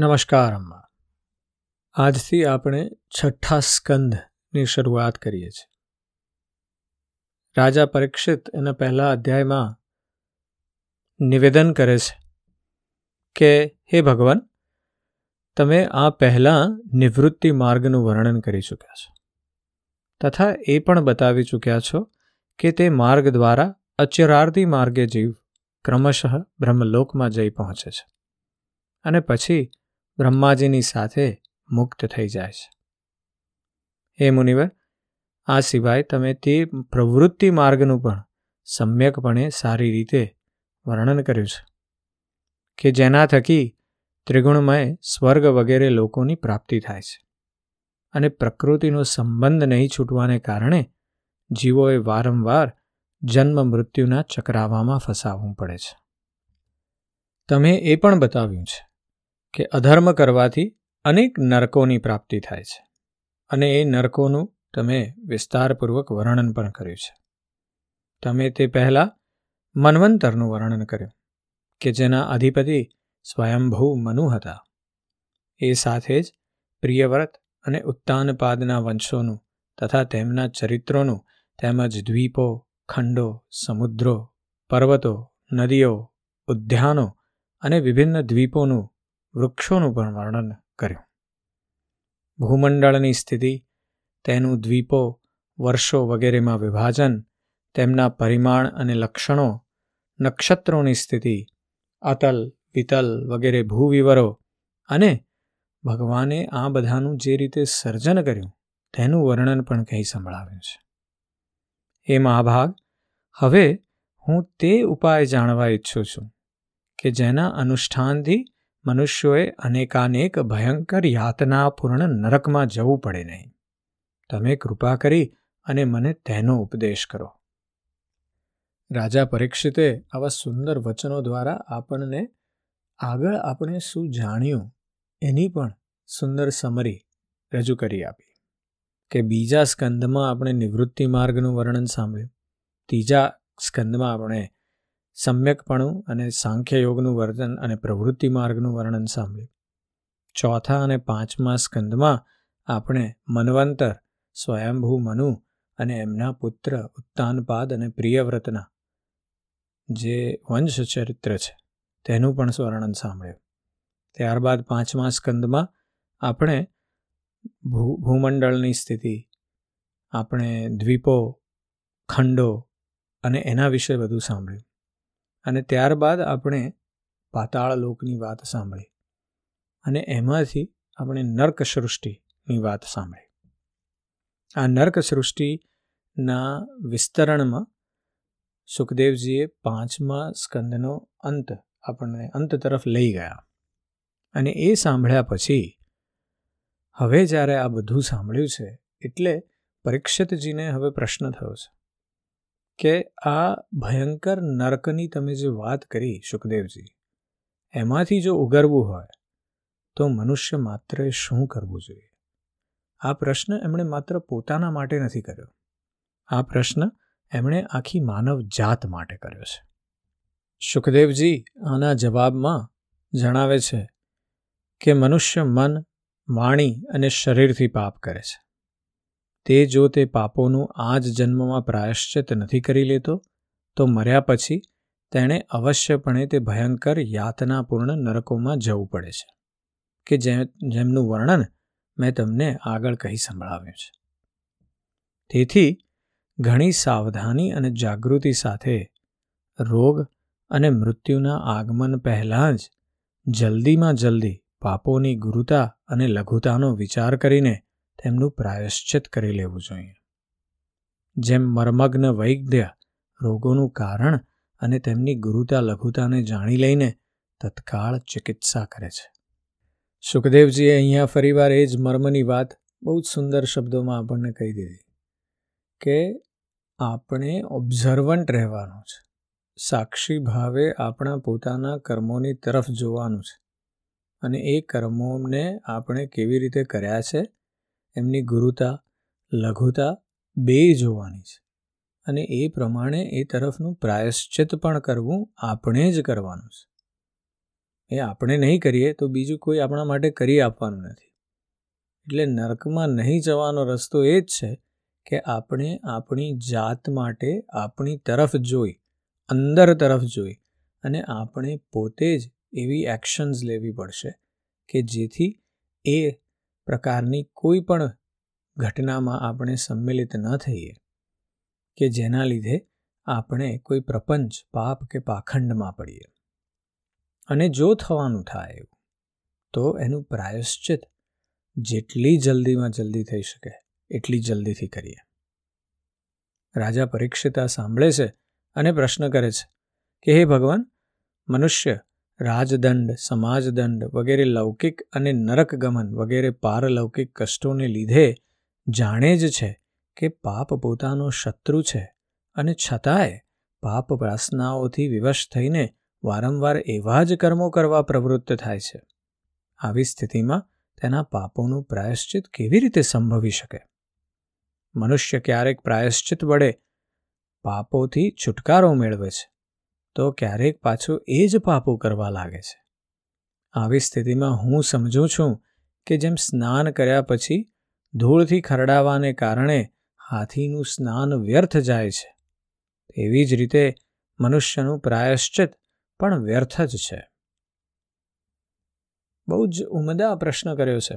નમસ્કાર અમ્મા આજથી આપણે છઠ્ઠા સ્કંદની શરૂઆત કરીએ છીએ. રાજા પરીક્ષિત એના પહેલા અધ્યાયમાં નિવેદન કરે છે કે, હે ભગવાન, તમે આ પહેલાં નિવૃત્તિ માર્ગનું વર્ણન કરી ચૂક્યા છો. તથા એ પણ બતાવી ચૂક્યા છો કે તે માર્ગ દ્વારા અચરાર્થી માર્ગે જીવ ક્રમશઃ બ્રહ્મલોકમાં જઈ પહોંચે છે. અને પછી બ્રહ્માજીની સાથે મુક્ત થઈ જાય છે. હે મુનિવર, આ સિવાય તમે તે પ્રવૃત્તિ માર્ગનું પણ સમ્યકપણે સારી રીતે વર્ણન કર્યું છે કે જેના થકી ત્રિગુણમય સ્વર્ગ વગેરે લોકોની પ્રાપ્તિ થાય છે અને પ્રકૃતિનો સંબંધ નહીં છૂટવાને કારણે જીવોએ વારંવાર જન્મ મૃત્યુના ચક્રાવામાં ફસાવવું પડે છે. તમે એ પણ બતાવ્યું છે કે અધર્મ કરવાથી અનેક નરકોની પ્રાપ્તિ થાય છે. અને એ નરકોનું તમે વિસ્તારપૂર્વક વર્ણન પણ કર્યું છે. તમે તે પહેલાં મન્વંતરનું વર્ણન કર્યું, કે જેના અધિપતિ સ્વયંભૂ મનુ હતા. એ સાથે જ પ્રિયવ્રત અને ઉત્તાનપાદના વંશોનું તથા તેમના ચરિત્રોનું તેમજ દ્વીપો, ખંડો, સમુદ્રો, પર્વતો, નદીઓ, ઉદ્યાનો અને વિભિન્ન દ્વીપોનું વૃક્ષોનું પણ વર્ણન કર્યું. ભૂમંડળની સ્થિતિ, તેનું દ્વીપો, વર્ષો વગેરેમાં વિભાજન, તેમના પરિમાણ અને લક્ષણો, નક્ષત્રોની સ્થિતિ, અતલ, વિતલ વગેરે ભૂવિવરો અને ભગવાને આ બધાનું જે રીતે સર્જન કર્યું, તેનું વર્ણન પણ કહી સંભળાવ્યું છે. એ મહાભાગ, હવે હું તે ઉપાય જાણવા ઈચ્છું છું કે જેના અનુષ્ઠાનથી મનુષ્યોએ અનેકાનેક ભયંકર યાતનાપૂર્ણ નરકમાં જવું પડે નહીં. તમે કૃપા કરી અને મને તેનો ઉપદેશ કરો. રાજા પરીક્ષિતે આવા સુંદર વચનો દ્વારા આપણને આગળ આપણે શું જાણ્યું એની પણ સુંદર સમરી રજૂ કરી આપી કે બીજા સ્કંદમાં આપણે નિવૃત્તિ માર્ગનું વર્ણન સાંભળ્યું. ત્રીજા સ્કંદમાં આપણે સમ્યકપણું અને સાંખ્ય યોગનું વર્ણન અને પ્રવૃત્તિ માર્ગનું વર્ણન સાંભળ્યું. ચોથા અને પાંચમા સ્કંદમાં આપણે મનવંતર, સ્વયંભૂ મનુ અને એમના પુત્ર ઉત્તાનપાદ અને પ્રિયવ્રતના, જે વંશ ચરિત્ર છે, તેનું પણ સ્વર્ણન સાંભળ્યું. ત્યારબાદ પાંચમા સ્કંદમાં આપણે ભૂ, ભૂમંડળની સ્થિતિ, આપણે દ્વીપો, ખંડો અને એના વિશે બધું સાંભળ્યું. અને ત્યારબાદ આપણે પાતાળ લોકની વાત સાંભળી અને એમાંથી આપણે નર્ક સૃષ્ટિની વાત સાંભળી. આ નર્ક સૃષ્ટિના વિસ્તરણમાં સુખદેવજીએ પાંચમા સ્કંદનો અંત આપણને અંત તરફ લઈ ગયા અને એ સાંભળ્યા પછી હવે જ્યારે આ બધું સાંભળ્યું છે એટલે પરીક્ષિતજીને હવે પ્રશ્ન થયો છે. કે આ ભયંકર નરકની તમે જે વાત કરી સુખદેવજી, એમાંથી જો ઉગરવું હોય, તો મનુષ્ય માત્ર શું કરવું જોઈએ? આ પ્રશ્ન એમણે માત્ર પોતાના માટે નથી કર્યો. આ પ્રશ્ન એમણે આખી માનવ જાત માટે કર્યો છે. સુખદેવજી આના જવાબમાં જણાવે છે કે મનુષ્ય મન, વાણી અને શરીરથી પાપ કરે છે. તે જો તે પાપોનું આ જ જન્મમાં પ્રાયશ્ચિત નથી કરી લેતો, તો મર્યા પછી તેણે અવશ્યપણે તે ભયંકર યાતનાપૂર્ણ નરકોમાં જવું પડે છે, કે જે, જેમનું વર્ણન મેં તમને આગળ કહી સંભળાવ્યું છે. તેથી ઘણી સાવધાની અને જાગૃતિ સાથે રોગ અને મૃત્યુના આગમન પહેલાં જ જલ્દીમાં જલ્દી પાપોની ગુરુતા અને લઘુતાનો વિચાર કરીને તેમનું પ્રાયશ્ચિત કરી લેવું જોઈએ. જેમ મર્મગ્ન વૈદ્ય રોગોનું કારણ અને તેમની ગુરુતા લઘુતાને જાણી લઈને તત્કાળ ચિકિત્સા કરે છે. સુખદેવજીએ અહીંયા ફરીવાર એ જ મર્મની વાત બહુ જ સુંદર શબ્દોમાં આપણને કહી દીધી કે આપણે ઓબ્ઝર્વન્ટ રહેવાનું છે. સાક્ષી ભાવે આપણા પોતાના કર્મોની તરફ જોવાનું છે. અને એ કર્મોને આપણે કેવી રીતે કર્યા છે એમની ગુરુતા, લઘુતા બે જોવાની છે અને એ પ્રમાણે એ તરફનું પ્રાયશ્ચિત પણ કરવું આપણે જ કરવાનું છે. એ આપણે નહીં કરીએ તો બીજું કોઈ આપણા માટે કરી આપવાનું નથી. એટલે નર્કમાં નહીં જવાનો રસ્તો એ જ છે કે આપણે આપણી જાત માટે આપણી તરફ જોઈ, અંદર તરફ જોઈ અને આપણે પોતે જ એવી એક્શન્સ લેવી પડશે કે જેથી એ પ્રકારની કોઈ પણ ઘટનામાં આપણે સંમેલિત ન થઈએ કે જેના લીધે આપણે કોઈ પ્રપંચ, પાપ કે પાખંડમાં પડીએ. અને જો થવાનું થાય એવું તો એનું પ્રાયશ્ચિત જેટલી જલ્દીમાં જલ્દી થઈ શકે, એટલી જલ્દીથી કરીએ. રાજા પરીક્ષિતા સાંભળે છે અને પ્રશ્ન કરે છે કે, હે ભગવાન, મનુષ્ય રાજદંડ, સમાજદંડ વગેરે લૌકિક અને નરકગમન વગેરે પારલૌકિક કષ્ટોને લીધે જાણે જ છે કે પાપ પોતાનો શત્રુ છે. અને છતાંય પાપ પ્રાસનાઓથી વિવશ થઈને વારંવાર એવા જ કર્મો કરવા પ્રવૃત્ત થાય છે. આવી સ્થિતિમાં તેના પાપોનું પ્રાયશ્ચિત કેવી રીતે સંભવી શકે? મનુષ્ય ક્યારેક પ્રાયશ્ચિત વડે પાપોથી છુટકારો મેળવે છે. તો ક્યારેક પાછું એ જ પાપો કરવા લાગે છે. આવી સ્થિતિમાં હું સમજું છું કે જેમ સ્નાન કર્યા પછી ધૂળથી ખરડાવાને કારણે હાથીનું સ્નાન વ્યર્થ જાય છે. એવી જ રીતે મનુષ્યનું પ્રાયશ્ચિત પણ વ્યર્થ જ છે. બહુ જ ઉમદા પ્રશ્ન કર્યો છે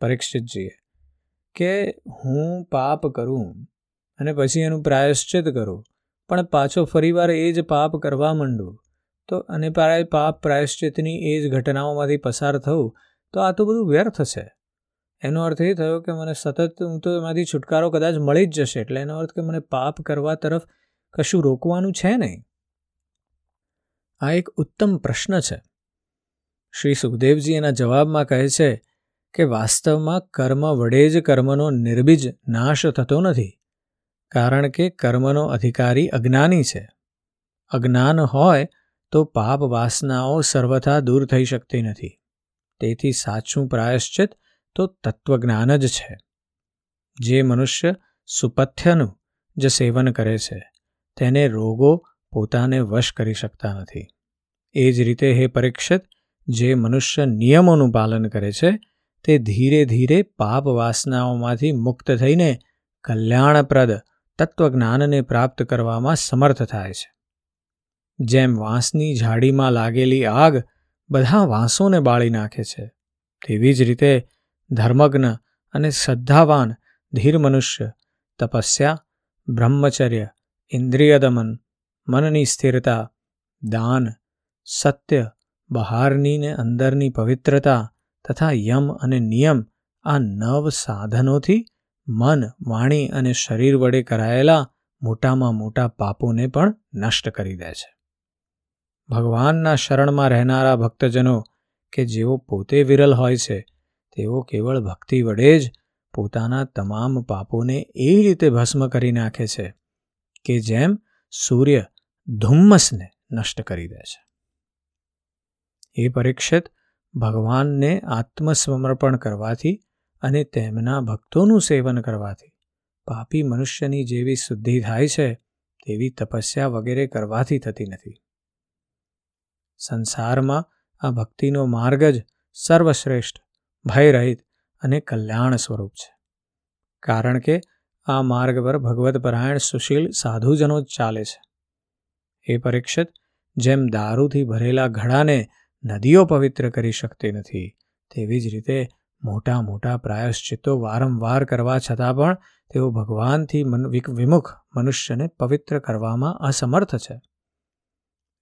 પરીક્ષિતજીએ કે હું પાપ કરું અને પછી એનું પ્રાયશ્ચિત કરું પણ પાછો ફરીવાર એ જ પાપ કરવા માંડું. તો અને પાપ પ્રાયશ્ચિતની એ જ ઘટનાઓમાંથી પસાર થવું, તો આ તો બધું વ્યર્થ છે. એનો અર્થ એ થયો કે મને સતત, હું તો એમાંથી છુટકારો કદાચ મળી જ જશે, એટલે એનો અર્થ કે મને પાપ કરવા તરફ કશું રોકવાનું છે નહીં. આ એક ઉત્તમ પ્રશ્ન છે. શ્રી સુખદેવજી એના જવાબમાં કહે છે કે વાસ્તવમાં કર્મ વડે જ કર્મનો નિર્બીજ નાશ થતો નથી. કારણ કે કર્મનો અધિકારી અજ્ઞાની છે. અજ્ઞાન હોય તો પાપ વાસનાઓ સર્વથા દૂર થઈ શકતી નથી. તેથી સાચું પ્રાયશ્ચિત તો તત્વજ્ઞાન જ છે. જે મનુષ્ય સુપથ્યનું જ સેવન કરે છે, તેને રોગો પોતાને વશ કરી શકતા નથી. એ જ રીતે હે પરીક્ષિત, જે મનુષ્ય નિયમોનું પાલન કરે છે, તે ધીરે ધીરે પાપ વાસનાઓમાંથી મુક્ત થઈને કલ્યાણપ્રદ તત્વજ્ઞાનને પ્રાપ્ત કરવામાં સમર્થ થાય છે. જેમ વાંસની ઝાડીમાં લાગેલી આગ બધા વાંસોને બાળી નાખે છે, તેવી જ રીતે ધર્મજ્ઞ અને શ્રદ્ધાવાન ધીર મનુષ્ય તપસ્યા, બ્રહ્મચર્ય ઇન્દ્રિય દમન મનની સ્થિરતા, દાન, સત્ય, બહારની ને અંદરની પવિત્રતા તથા યમ અને નિયમ આ નવ સાધનોથી મન, વાણી અને શરીર વડે કરાયેલા મોટામાં મોટા પાપોને પણ નષ્ટ કરી દે છે. ભગવાનના શરણમાં રહેનારા ભક્તજનો કે જેઓ પોતે વિરલ હોય છે, તેઓ કેવળ ભક્તિ વડે જ પોતાના તમામ પાપોને એ રીતે ભસ્મ કરી નાખે છે કે જેમ સૂર્ય ધુમ્મસને નષ્ટ કરી દે છે. એ પરીક્ષિત, ભગવાનને આત્મસમર્પણ કરવાથી અને તેમના ભક્તોનું સેવન કરવાથી. પાપી મનુષ્યની જેવી શુદ્ધિ થાય છે, તેવી તપસ્યા વગેરે કરવાથી થતી નથી. સંસારમાં આ ભક્તિનો માર્ગ જ સર્વશ્રેષ્ઠ, ભયરહિત અને કલ્યાણ સ્વરૂપ છે. કારણ કે આ માર્ગ પર ભગવત પરાયણ સુશીલ સાધુજનો જ ચાલે છે. એ પરીક્ષિત જેમ દારૂથી ભરેલા ઘડાને નદીઓ પવિત્ર કરી શકતી નથી, તેવી જ રીતે મોટા મોટા પ્રાયશ્ચિત્તો વારંવાર કરવા છતાં પણ તેઓ ભગવાનથી વિમુખ મનુષ્યને પવિત્ર કરવામાં અસમર્થ છે.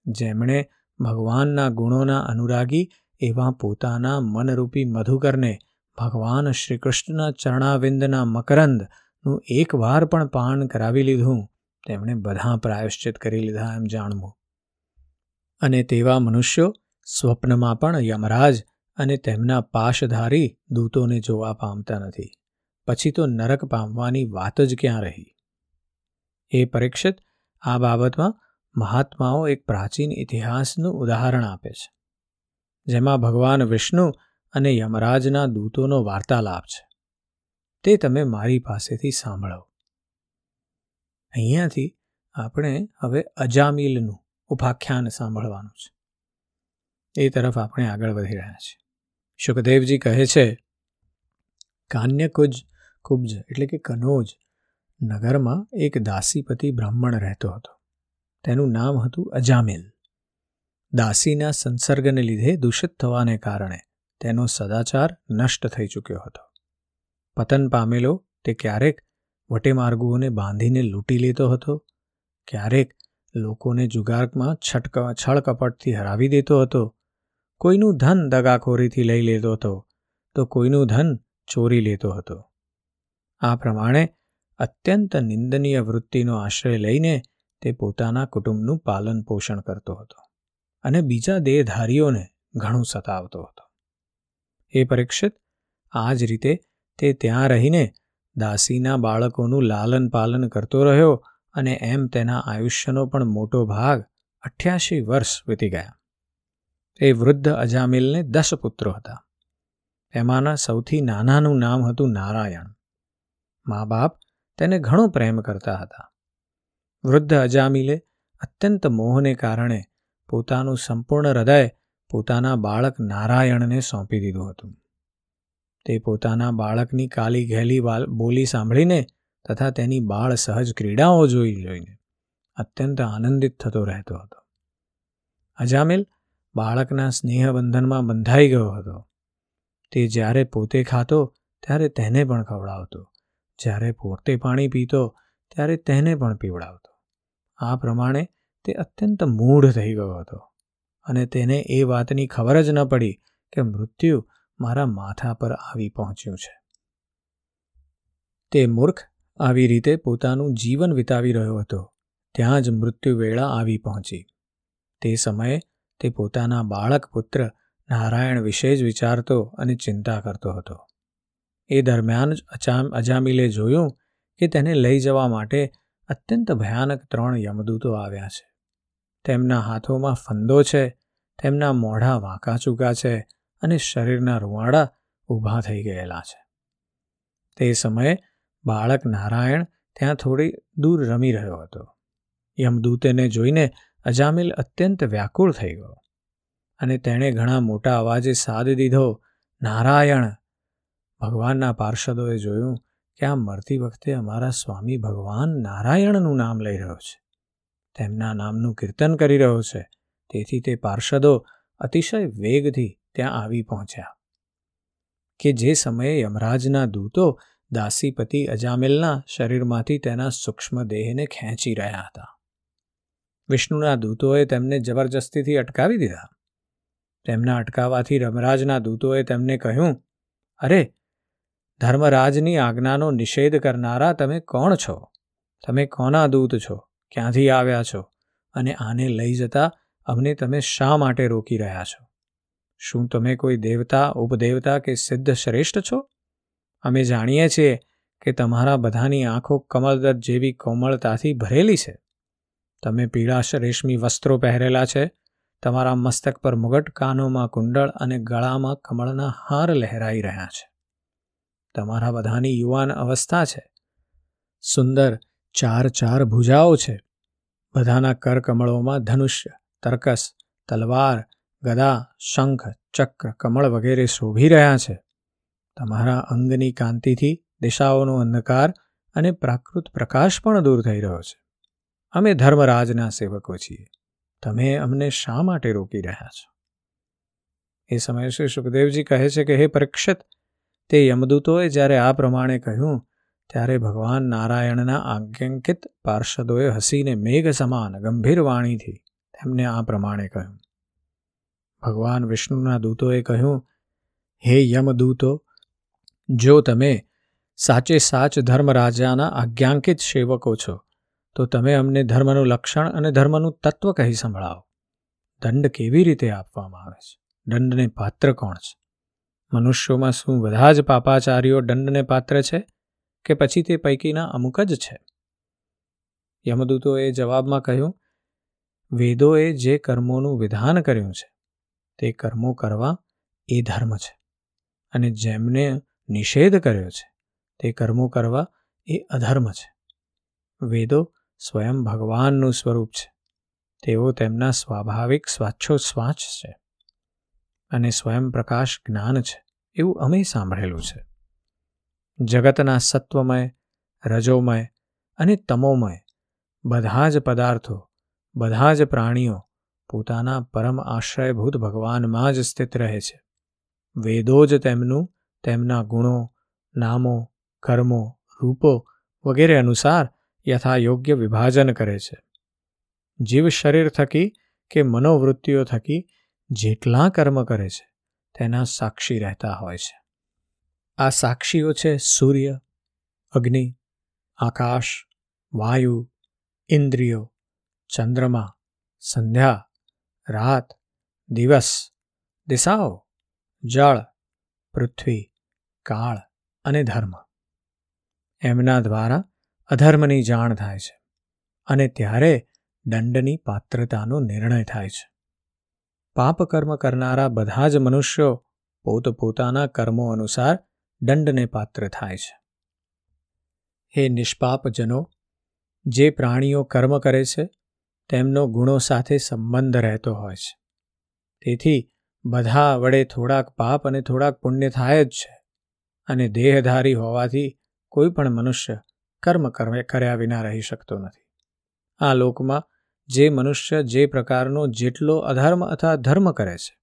જેમણે ભગવાનના ગુણોના અનુરાગી એવા પોતાના મનરૂપી મધુકરને ભગવાન શ્રી કૃષ્ણના ચરણાવિંદના મકરંદનું એકવાર પણ પાન કરાવી લીધું, તેમણે બધા પ્રાયશ્ચિત કરી લીધા એમ જાણવું. અને તેવા મનુષ્યો સ્વપ્નમાં પણ યમરાજ અને તેમના પાશધારી દૂતોને જોવા પામતા નથી. પછી તો નરક પામવાની વાત જ ક્યાં રહી? એ પરીક્ષિત આ બાબતમાં મહાત્માઓ એક પ્રાચીન ઇતિહાસનું ઉદાહરણ આપે છે, જેમાં ભગવાન વિષ્ણુ અને યમરાજના દૂતોનો વાર્તાલાપ છે. તે તમે મારી પાસેથી સાંભળો. અહીંયાથી આપણે હવે અજામિલનું ઉપાખ્યાન સાંભળવાનું છે. એ તરફ આપણે આગળ વધી રહ્યા છીએ. સુખદેવજી કહે છે કાન્યકુજ કુબ્જ એટલે કે કનોજ નગરમાં એક દાસીપતિ બ્રાહ્મણ રહેતો હતો. તેનું નામ હતું અજામિલ. દાસીના સંસર્ગને લીધે દૂષિત થવાને કારણે તેનો સદાચાર નષ્ટ થઈ ચૂક્યો હતો. પતન પામેલો તે ક્યારેક વટેમાર્ગુઓને બાંધીને લૂંટી લેતો હતો, ક્યારેક લોકોને જુગારમાં છટક છળકપટથી હરાવી દેતો હતો કોઈનું ધન દગાખોરીથી લઈ લેતો હતો, તો કોઈનું ધન ચોરી લેતો હતો. આ પ્રમાણે અત્યંત નિંદનીય વૃત્તિનો આશ્રય લઈને તે પોતાના કુટુંબનું પાલન પોષણ કરતો હતો અને બીજા દેહધારીઓને ઘણું સતાવતો હતો. એ પરીક્ષિત આ જ રીતે તે ત્યાં રહીને દાસીના બાળકોનું લાલન પાલન કરતો રહ્યો અને એમ તેના આયુષ્યનો પણ મોટો ભાગ અઠ્યાસી વર્ષ વીતી ગયા. એ વૃદ્ધ અજામિલને દસ પુત્રો હતા. એમાંના સૌથી નાનાનું નામ હતું નારાયણ. મા બાપ તેને ઘણો પ્રેમ કરતા હતા. વૃદ્ધ અજામિલે અત્યંત મોહને કારણે પોતાનું સંપૂર્ણ હૃદય પોતાના બાળક નારાયણને સોંપી દીધું હતું. તે પોતાના બાળકની કાલી ઘેલી બોલી સાંભળીને તથા તેની બાળ સહજ ક્રીડાઓ જોઈ જોઈને અત્યંત આનંદિત થતો રહેતો હતો. અજામિલ બાળકના સ્નેહબંધનમાં બંધાઈ ગયો હતો. તે જ્યારે પોતે ખાતો, ત્યારે તેને પણ ખવડાવતો. જ્યારે પોતે પાણી પીતો, ત્યારે તેને પણ પીવડાવતો. આ પ્રમાણે તે અત્યંત મૂઢ થઈ ગયો હતો. અને તેને એ વાતની ખબર જ ન પડી કે મૃત્યુ મારા માથા પર આવી પહોંચ્યું છે. તે મૂર્ખ આવી રીતે પોતાનું જીવન વિતાવી રહ્યો હતો. ત્યાં જ મૃત્યુ વેળા આવી પહોંચી. તે સમયે તે પોતાના બાળક પુત્ર નારાયણ વિશે જ વિચારતો અને ચિંતા કરતો હતો. એ દરમિયાન જ અચામ, અજામિલે જોયું કે તેને લઈ જવા માટે અત્યંત ભયાનક ત્રણ યમદૂતો આવ્યા છે. તેમના હાથોમાં ફંદો છે, તેમના મોઢા વાંકા ચૂકા છે અને શરીરના રૂવાડા ઊભા થઈ ગયેલા છે. તે સમયે બાળક નારાયણ ત્યાં થોડી દૂર રમી રહ્યો હતો. યમદૂતેને જોઈને અજામિલ અત્યંત વ્યાકુળ થઈ ગયો અને તેણે ઘણા મોટા અવાજે સાદ દીધો, નારાયણ. ભગવાનના પાર્ષદોએ જોયું કે આ મરતી વખતે અમારા સ્વામી ભગવાન નારાયણનું નામ લઈ રહ્યો છે. તેમના નામનું કીર્તન કરી રહ્યો છે. તેથી તે પાર્ષદો અતિશય વેગથી ત્યાં આવી પહોંચ્યા. કે જે સમયે યમરાજના દૂતો દાસીપતિ અજામિલના શરીરમાંથી તેના સૂક્ષ્મ દેહને ખેંચી રહ્યા હતા. વિષ્ણુના દૂતોએ તેમને જબરજસ્તીથી અટકાવી દીધા. તેમના અટકાવવાથી રમરાજના દૂતોએ તેમને કહ્યું, અરે, ધર્મરાજની આજ્ઞાનો નિષેધ કરનારા તમે કોણ છો? તમે કોના દૂત છો? ક્યાંથી આવ્યા છો? અને આને લઈ જતા અમને તમે શા માટે રોકી રહ્યા છો? શું તમે કોઈ દેવતા, ઉપદેવતા કે સિદ્ધ શ્રેષ્ઠ છો? અમે જાણીએ છીએ કે તમારા બધાની આંખો કમલદત્ત જેવી કોમળતાથી ભરેલી છે. તમે પીળાશ રેશમી વસ્ત્રો પહેરેલા છે. તમારા મસ્તક પર મુગટ, કાનોમાં કુંડળ અને ગળામાં કમળના હાર લહેરાઈ રહ્યા છે. તમારા બધાની યુવાન અવસ્થા છે. સુંદર, ચાર ચાર ભુજાઓ છે. બધાના કરકમળોમાં ધનુષ્ય, તર્કસ, તલવાર, ગદા, શંખ, ચક્ર, કમળ વગેરે શોભી રહ્યા છે. તમારા અંગની કાંતિથી દિશાઓનો અંધકાર અને પ્રાકૃત પ્રકાશ પણ દૂર થઈ રહ્યો છે. અમે ધર્મરાજના સેવકો છીએ. તમે અમને શા માટે રોકી રહ્યા છો? એ સમયે શ્રી સુખદેવજી કહે છે કે, હે પરીક્ષિત, તે યમદૂતોએ જ્યારે આ પ્રમાણે કહ્યું, ત્યારે ભગવાન નારાયણના આજ્ઞાંકિત પાર્ષદોએ હસીને મેઘ સમાન ગંભીર વાણીથી તેમને આ પ્રમાણે કહ્યું. ભગવાન વિષ્ણુના દૂતોએ કહ્યું, હે યમદૂતો, જો તમે સાચે સાચ ધર્મરાજાના આજ્ઞાંકિત સેવકો છો તો તમે અમને ધર્મનું લક્ષણ અને ધર્મનું તત્વ કહી સંભળાવો. દંડ કેવી રીતે આપવામાં આવે છે? દંડને પાત્ર કોણ છે? મનુષ્યોમાં શું બધા જ પાપાચારીઓ દંડને પાત્ર છે કે પછી તે પૈકીના અમુક જ છે? યમદૂતોએ જવાબમાં કહ્યું, વેદોએ જે કર્મોનું વિધાન કર્યું છે, તે કર્મો કરવા એ ધર્મ છે. અને જેમને નિષેધ કર્યો છે, તે કર્મો કરવા એ અધર્મ છે. વેદો સ્વયં ભગવાનનું સ્વરૂપ છે. તેઓ તેમના સ્વાભાવિક સ્વાચ્છોશ્વાસ છે અને સ્વયં પ્રકાશ જ્ઞાન છે એવું અમે સાંભળેલું છે. જગતના સત્વમય, રજોમય અને તમોમય બધા જ પદાર્થો, બધા જ પ્રાણીઓ પોતાના પરમ આશ્રયભૂત ભગવાનમાં જ સ્થિત રહે છે. વેદો જ તેમનું, તેમના ગુણો, નામો, કર્મો, રૂપો વગેરે અનુસાર યથાયોગ્ય વિભાજન કરે છે. જીવ શરીર થકી કે મનોવૃત્તિઓ થકી જેટલા કર્મ કરે છે, તેના સાક્ષી રહેતા હોય છે. આ સાક્ષીઓ છે સૂર્ય, અગ્નિ, આકાશ, વાયુ, ઇન્દ્રિયો, ચંદ્રમા, સંધ્યા, રાત, દિવસ, દિશાઓ, જળ, પૃથ્વી, કાળ અને ધર્મ. એમના દ્વારા અધર્મની જાણ થાય છે અને ત્યારે દંડની પાત્રતાનો નિર્ણય થાય છે. પાપ કર્મ કરનારા બધા જ મનુષ્યો પોતપોતાના કર્મો અનુસાર દંડને પાત્ર થાય છે. હે નિષ્પાપજનો, જે પ્રાણીઓ કર્મ કરે છે, તેમનો ગુણો સાથે સંબંધ રહેતો હોય છે. તેથી બધા વડે થોડાક પાપ અને થોડાક પુણ્ય થાય જ છે અને દેહધારી હોવાથી કોઈ પણ મનુષ્ય કર્મ કર્યા વિના રહી શકતો નથી. આ લોકમાં જે મનુષ્ય જે પ્રકારનો જેટલો અધર્મ અથવા ધર્મ કરે છે,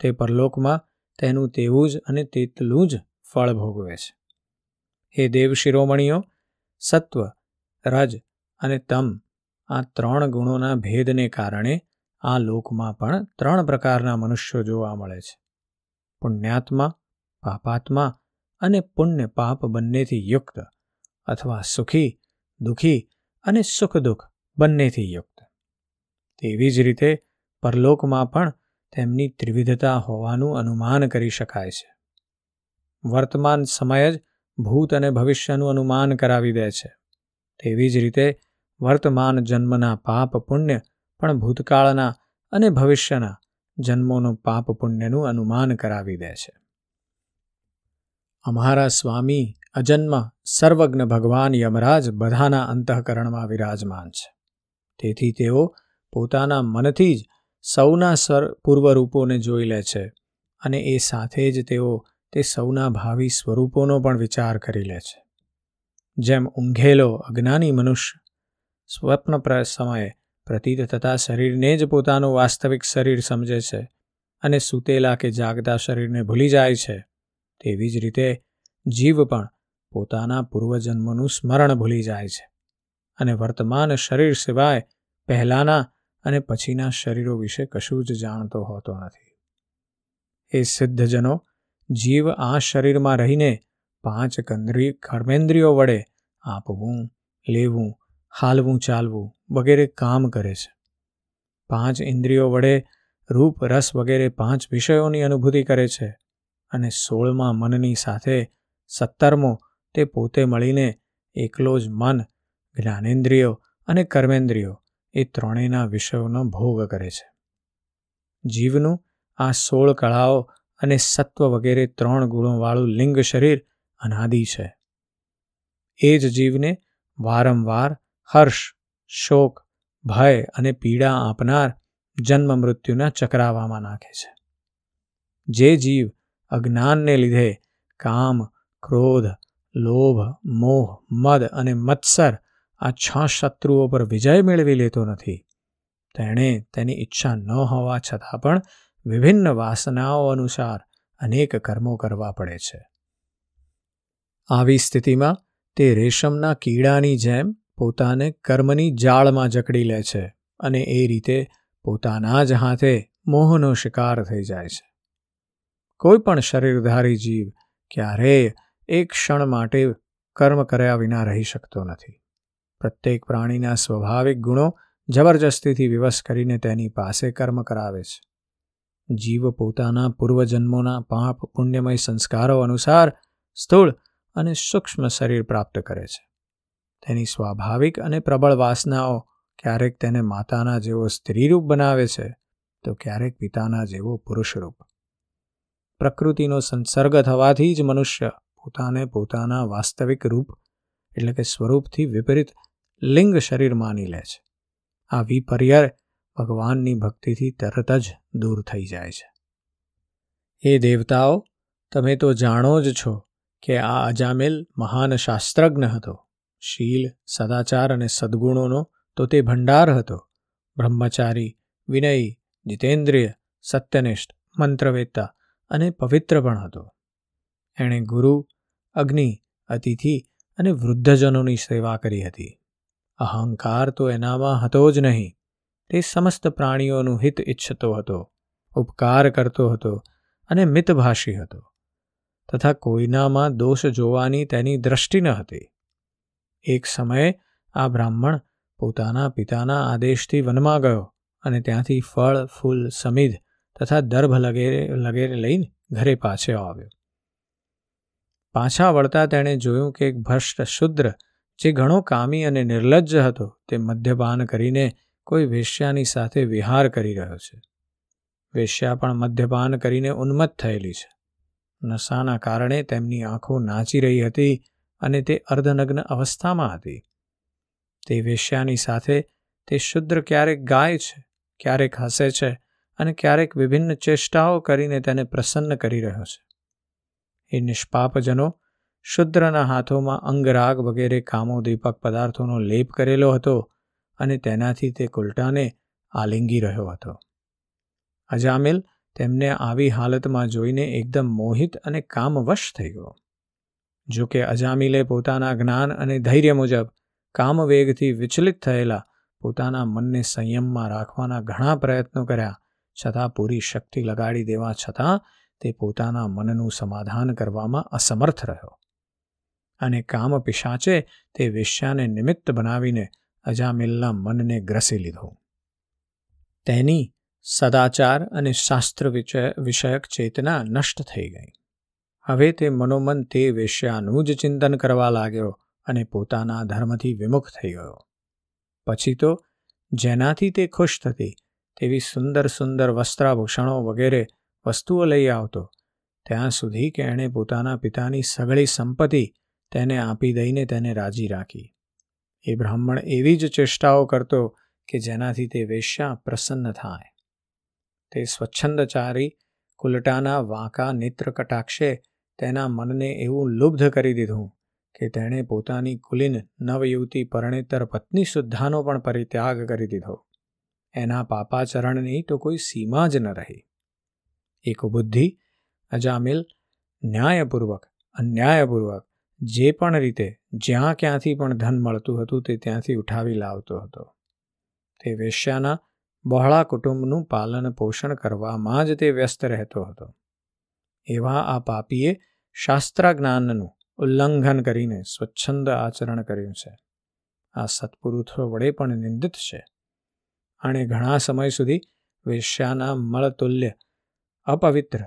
તે પરલોકમાં તેનું તેવું જ અને તેટલું જ ફળ ભોગવે છે. હે દેવ શિરોમણીઓ, સત્વ, રજ અને તમ આ ત્રણ ગુણોના ભેદને કારણે આ લોકમાં પણ ત્રણ પ્રકારના મનુષ્યો જોવા મળે છે. પુણ્યાત્મા, પાપાત્મા અને પુણ્ય પાપ બંનેથી યુક્ત અથવા સુખી, દુઃખી અને સુખ દુઃખ બંનેથી યુક્ત. તેવી જ રીતે પરલોકમાં પણ તેમની ત્રિવિધતા હોવાનું અનુમાન કરી શકાય છે. વર્તમાન સમય જ ભૂત અને ભવિષ્યનું અનુમાન કરાવી દે છે. તેવી જ રીતે વર્તમાન જન્મના પાપ પુણ્ય પણ ભૂતકાળના અને ભવિષ્યના જન્મોનું પાપ પુણ્યનું અનુમાન કરાવી દે છે. અમારા સ્વામી અજન્મ સર્વજ્ઞ ભગવાન યમરાજ બધાના અંતઃકરણમાં વિરાજમાન છે. તેથી તેઓ પોતાના મનથી જ સૌના સ્વર પૂર્વરૂપોને જોઈ લે છે અને એ સાથે જ તેઓ તે સૌના ભાવિ સ્વરૂપોનો પણ વિચાર કરી લે છે. જેમ ઊંઘેલો અજ્ઞાની મનુષ્ય સ્વપ્ન સમયે પ્રતીત થતા શરીરને જ પોતાનું વાસ્તવિક શરીર સમજે છે અને સૂતેલા કે જાગતા શરીરને ભૂલી જાય છે, તેવી જ રીતે જીવ પણ પોતાના પૂર્વજન્મનું સ્મરણ ભૂલી જાય છે અને વર્તમાન શરીર સિવાય પહેલાંના અને પછીના શરીરો વિશે કશું જ જાણતો હોતો નથી. એ સિદ્ધજનો જીવ આ શરીરમાં રહીને પાંચ કંદ્રી, કર્મેન્દ્રિયો વડે આપવું, લેવું, હાલવું, ચાલવું વગેરે કામ કરે છે. પાંચ ઇન્દ્રિયો વડે રૂપ, રસ વગેરે પાંચ વિષયોની અનુભૂતિ કરે છે અને સોળમાં મનની સાથે સત્તરમો તે પોતે મળીને એકલો જ મન, જ્ઞાનેન્દ્રિયો અને કર્મેન્દ્રિયો એ ત્રણેયના વિષયોનો ભોગ કરે છે. જીવનું આ સોળ કળાઓ અને સત્વ વગેરે ત્રણ ગુણોવાળું લિંગ શરીર અનાદિ છે. એ જ જીવને વારંવાર હર્ષ, શોક, ભય અને પીડા આપનાર જન્મ મૃત્યુના ચક્રાવામાં નાખે છે. જે જીવ અજ્ઞાનને લીધે કામ, ક્રોધ લોભ, મોહ, મદ અને મત્સર આ છ શત્રુઓ પર વિજય મેળવી લેતો નથી. તેણે તેની ઈચ્છા ન હોવા છતાં પણ વિભિન્ન વાસનાઓ અનુસાર અનેક કર્મો કરવા પડે છે. આવી સ્થિતિમાં તે રેશમના કીડાની જેમ પોતાને કર્મની જાળમાં જકડી લે છે અને એ રીતે પોતાના જ હાથે મોહનો શિકાર થઈ જાય છે. કોઈ પણ શરીરધારી જીવ ક્યારેય એક ક્ષણ માટે કર્મ કર્યા વિના રહી શકતો નથી. પ્રત્યેક પ્રાણીના સ્વાભાવિક ગુણો જબરજસ્તીથી વિવશ કરીને તેની પાસે કર્મ કરાવે છે. જીવ પોતાના પૂર્વજન્મોના પાપ, પુણ્યમય સંસ્કારો અનુસાર સ્થૂળ અને સૂક્ષ્મ શરીર પ્રાપ્ત કરે છે. તેની સ્વાભાવિક અને પ્રબળ વાસનાઓ ક્યારેક તેને માતાના જેવો સ્ત્રીરૂપ બનાવે છે તો ક્યારેક પિતાના જેવો પુરુષરૂપ. પ્રકૃતિનો સંસર્ગ થવાથી જ મનુષ્ય પોતાને પોતાના વાસ્તવિક રૂપ, એટલે કે સ્વરૂપથી વિપરીત લિંગ શરીર માની લે છે. આ વિપર્યય ભગવાનની ભક્તિથી તરત જ દૂર થઈ જાય છે. એ દેવતાઓ, તમે તો જાણો જ છો કે આ અજામિલ મહાન શાસ્ત્રજ્ઞ હતો. શીલ, સદાચાર અને સદ્ગુણોનો તો તે ભંડાર હતો. બ્રહ્મચારી, વિનયી, જીતેન્દ્રિય, સત્યનિષ્ઠ, મંત્રવેત્તા અને પવિત્ર પણ હતો. એણે ગુરુ, અગ્નિ, અતિથિ અને વૃદ્ધજનોની સેવા કરી હતી. અહંકાર તો એનામાં હતો જ નહીં. તે સમસ્ત પ્રાણીઓનું હિત ઈચ્છતો હતો, ઉપકાર કરતો હતો અને મિતભાષી હતો. તથા કોઈનામાં દોષ જોવાની તેની દ્રષ્ટિ ન હતી. એક સમયે આ બ્રાહ્મણ પોતાના પિતાના આદેશથી વનમાં ગયો અને ત્યાંથી ફળ, ફૂલ, સમિધ તથા દર્ભ લગેરે લગેરે લઈને ઘરે પાછો આવ્યો. પાછા વળતા તેણે જોયું કે એક ભ્રષ્ટ શુદ્ર, જે ઘણો કામી અને નિર્લજ્જ હતો, તે મદ્યપાન કરીને કોઈ વેશ્યાની સાથે વિહાર કરી રહ્યો છે. વેશ્યા પણ મદ્યપાન કરીને ઉન્મત્ત થયેલી છે. નશાના કારણે તેમની આંખો નાચી રહી હતી અને તે અર્ધનગ્ન અવસ્થામાં હતી. તે વેશ્યાની સાથે તે શુદ્ર ક્યારેક ગાય છે, ક્યારેક હસે છે અને ક્યારેક વિભિન્ન ચેષ્ટાઓ કરીને તેને પ્રસન્ન કરી રહ્યો છે. એ નિષ્પાપજનો શુદ્રના હાથોમાં અંગરાગ વગેરે કામોદીપક પદાર્થોનો લેપ કરેલો હતો અને તેનાથી તે કુલટાને આલિંગી રહ્યો હતો. અજામિલ તેમને આવી હાલતમાં જોઈને એકદમ મોહિત અને કામવશ થઈ ગયો. જો કે અજામિલે પોતાના જ્ઞાન અને ધૈર્ય મુજબ કામવેગથી વિચલિત થયેલા પોતાના મનને સંયમમાં રાખવાના ઘણા પ્રયત્નો કર્યા, છતાં પૂરી શક્તિ લગાડી દેવા છતાં તે પોતાના મનનું સમાધાન કરવામાં અસમર્થ રહ્યો. અને કામ પિશાચે તે વેશ્યાને નિમિત્ત બનાવીને અજામિલના મનને ગ્રસી લીધું. તેની સદાચાર અને શાસ્ત્ર વિષયક ચેતના નષ્ટ થઈ ગઈ. હવે તે મનોમન તે વેશ્યાનું જ ચિંતન કરવા લાગ્યો અને પોતાના ધર્મથી વિમુખ થઈ ગયો. પછી તો જેનાથી તે ખુશ થતી તેવી સુંદર સુંદર વસ્ત્રાભૂષણો વગેરે વસ્તુઓ લઈ આવતો. ત્યાં સુધી કે એણે પોતાના પિતાની સઘળી સંપત્તિ તેને આપી દઈને તેને રાજી રાખી. એ બ્રાહ્મણ એવી જ ચેષ્ટાઓ કરતો કે જેનાથી તે વેશ્યા પ્રસન્ન થાય. તે સ્વચ્છંદચારી, કુલટાના વાંકા નેત્ર કટાક્ષે તેના મનને એવું લુબ્ધ કરી દીધું કે તેણે પોતાની કુલીન નવયુવતી પરણેતર પત્ની સુદ્ધાનો પણ પરિત્યાગ કરી દીધો. એના પાપાચરણની તો કોઈ સીમા જ ન રહી. એક બુદ્ધિ અજામિલ, ન્યાયપૂર્વક, અન્યાયપૂર્વક, જે પણ રીતે, જ્યાં ક્યાંથી પણ ધન મળતું હતું તે ત્યાંથી ઉઠાવી લાવતો હતો. તે વેશ્યાના બહોળા કુટુંબનું પાલન પોષણ કરવામાં જ તે વ્યસ્ત રહેતો હતો. એવા આ પાપીએ શાસ્ત્ર જ્ઞાનનું ઉલ્લંઘન કરીને સ્વચ્છંદ આચરણ કર્યું છે. આ સત્પુરુષો વડે પણ નિંદિત છે. આણે ઘણા સમય સુધી વેશ્યાના મળતુલ્ય અપવિત્ર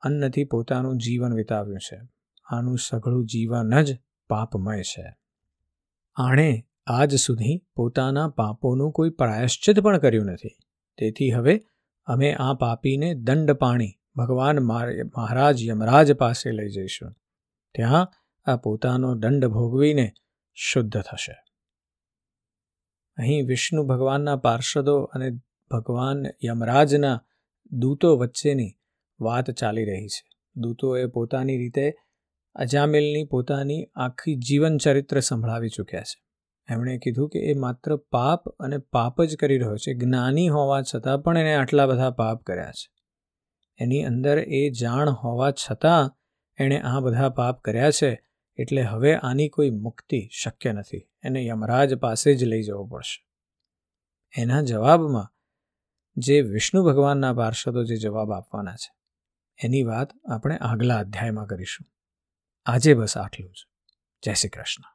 અન્નથી પોતાનું જીવન વિતાવ્યું છે. આનું સઘળું જીવન જ પાપમય છે. આણે આજ સુધી પોતાના પાપોનું કોઈ પ્રાયશ્ચિત પણ કર્યું નથી. તેથી હવે અમે આ પાપીને દંડ પાણી ભગવાન મહારાજ યમરાજ પાસે લઈ જઈશું. ત્યાં આ પોતાનો દંડ ભોગવીને શુદ્ધ થશે. અહીં વિષ્ણુ ભગવાનના પાર્ષદો અને ભગવાન યમરાજના દૂતો વચ્ચેની વાત ચાલી રહી છે. દૂતોએ પોતાની રીતે અજામિલની પોતાની આખી જીવન ચરિત્ર સંભળાવી ચૂક્યા છે. એમણે કીધું કે એ માત્ર પાપ અને પાપ જ કરી રહ્યો છે. જ્ઞાની હોવા છતાં પણ એણે આટલા બધા પાપ કર્યા છે. એની અંદર એ જાણ હોવા છતાં એણે આ બધા પાપ કર્યા છે એટલે હવે આની કોઈ મુક્તિ શક્ય નથી. એને યમરાજ પાસે જ લઈ જવો પડશે. એના જવાબમાં જે વિષ્ણુ ભગવાનના પાર્ષદો જે જવાબ આપવાના છે, એની વાત આપણે આગલા અધ્યાયમાં કરીશું. આજે બસ આટલું જ. જય શ્રી કૃષ્ણ.